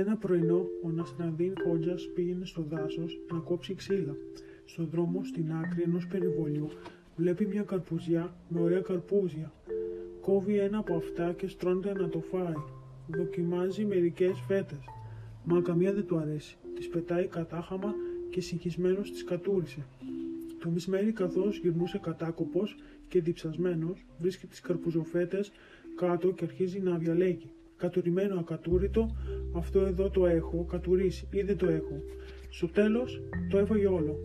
Ένα πρωινό, ο Ναστρανδίν Χόντζα πήγαινε στο δάσος να κόψει ξύλα. Στον δρόμο, στην άκρη ενός περιβολιού, βλέπει μια καρπουζιά με ωραία καρπούζια. Κόβει ένα από αυτά και στρώνεται να το φάει. Δοκιμάζει μερικές φέτες. Μα καμία δεν του αρέσει. Τις πετάει κατάχαμα και συγχυσμένος τις κατούρισε. Το μεσημέρι καθώς γυρνούσε κατάκοπος και διψασμένος, βρίσκει τις καρπουζοφέτες κάτω και αρχίζει να διαλέγει. Κατουρημένο ακατούριτο, αυτό εδώ το έχω, κατουρίσει ή δεν το έχω. Στο τέλος το έφαγε όλο.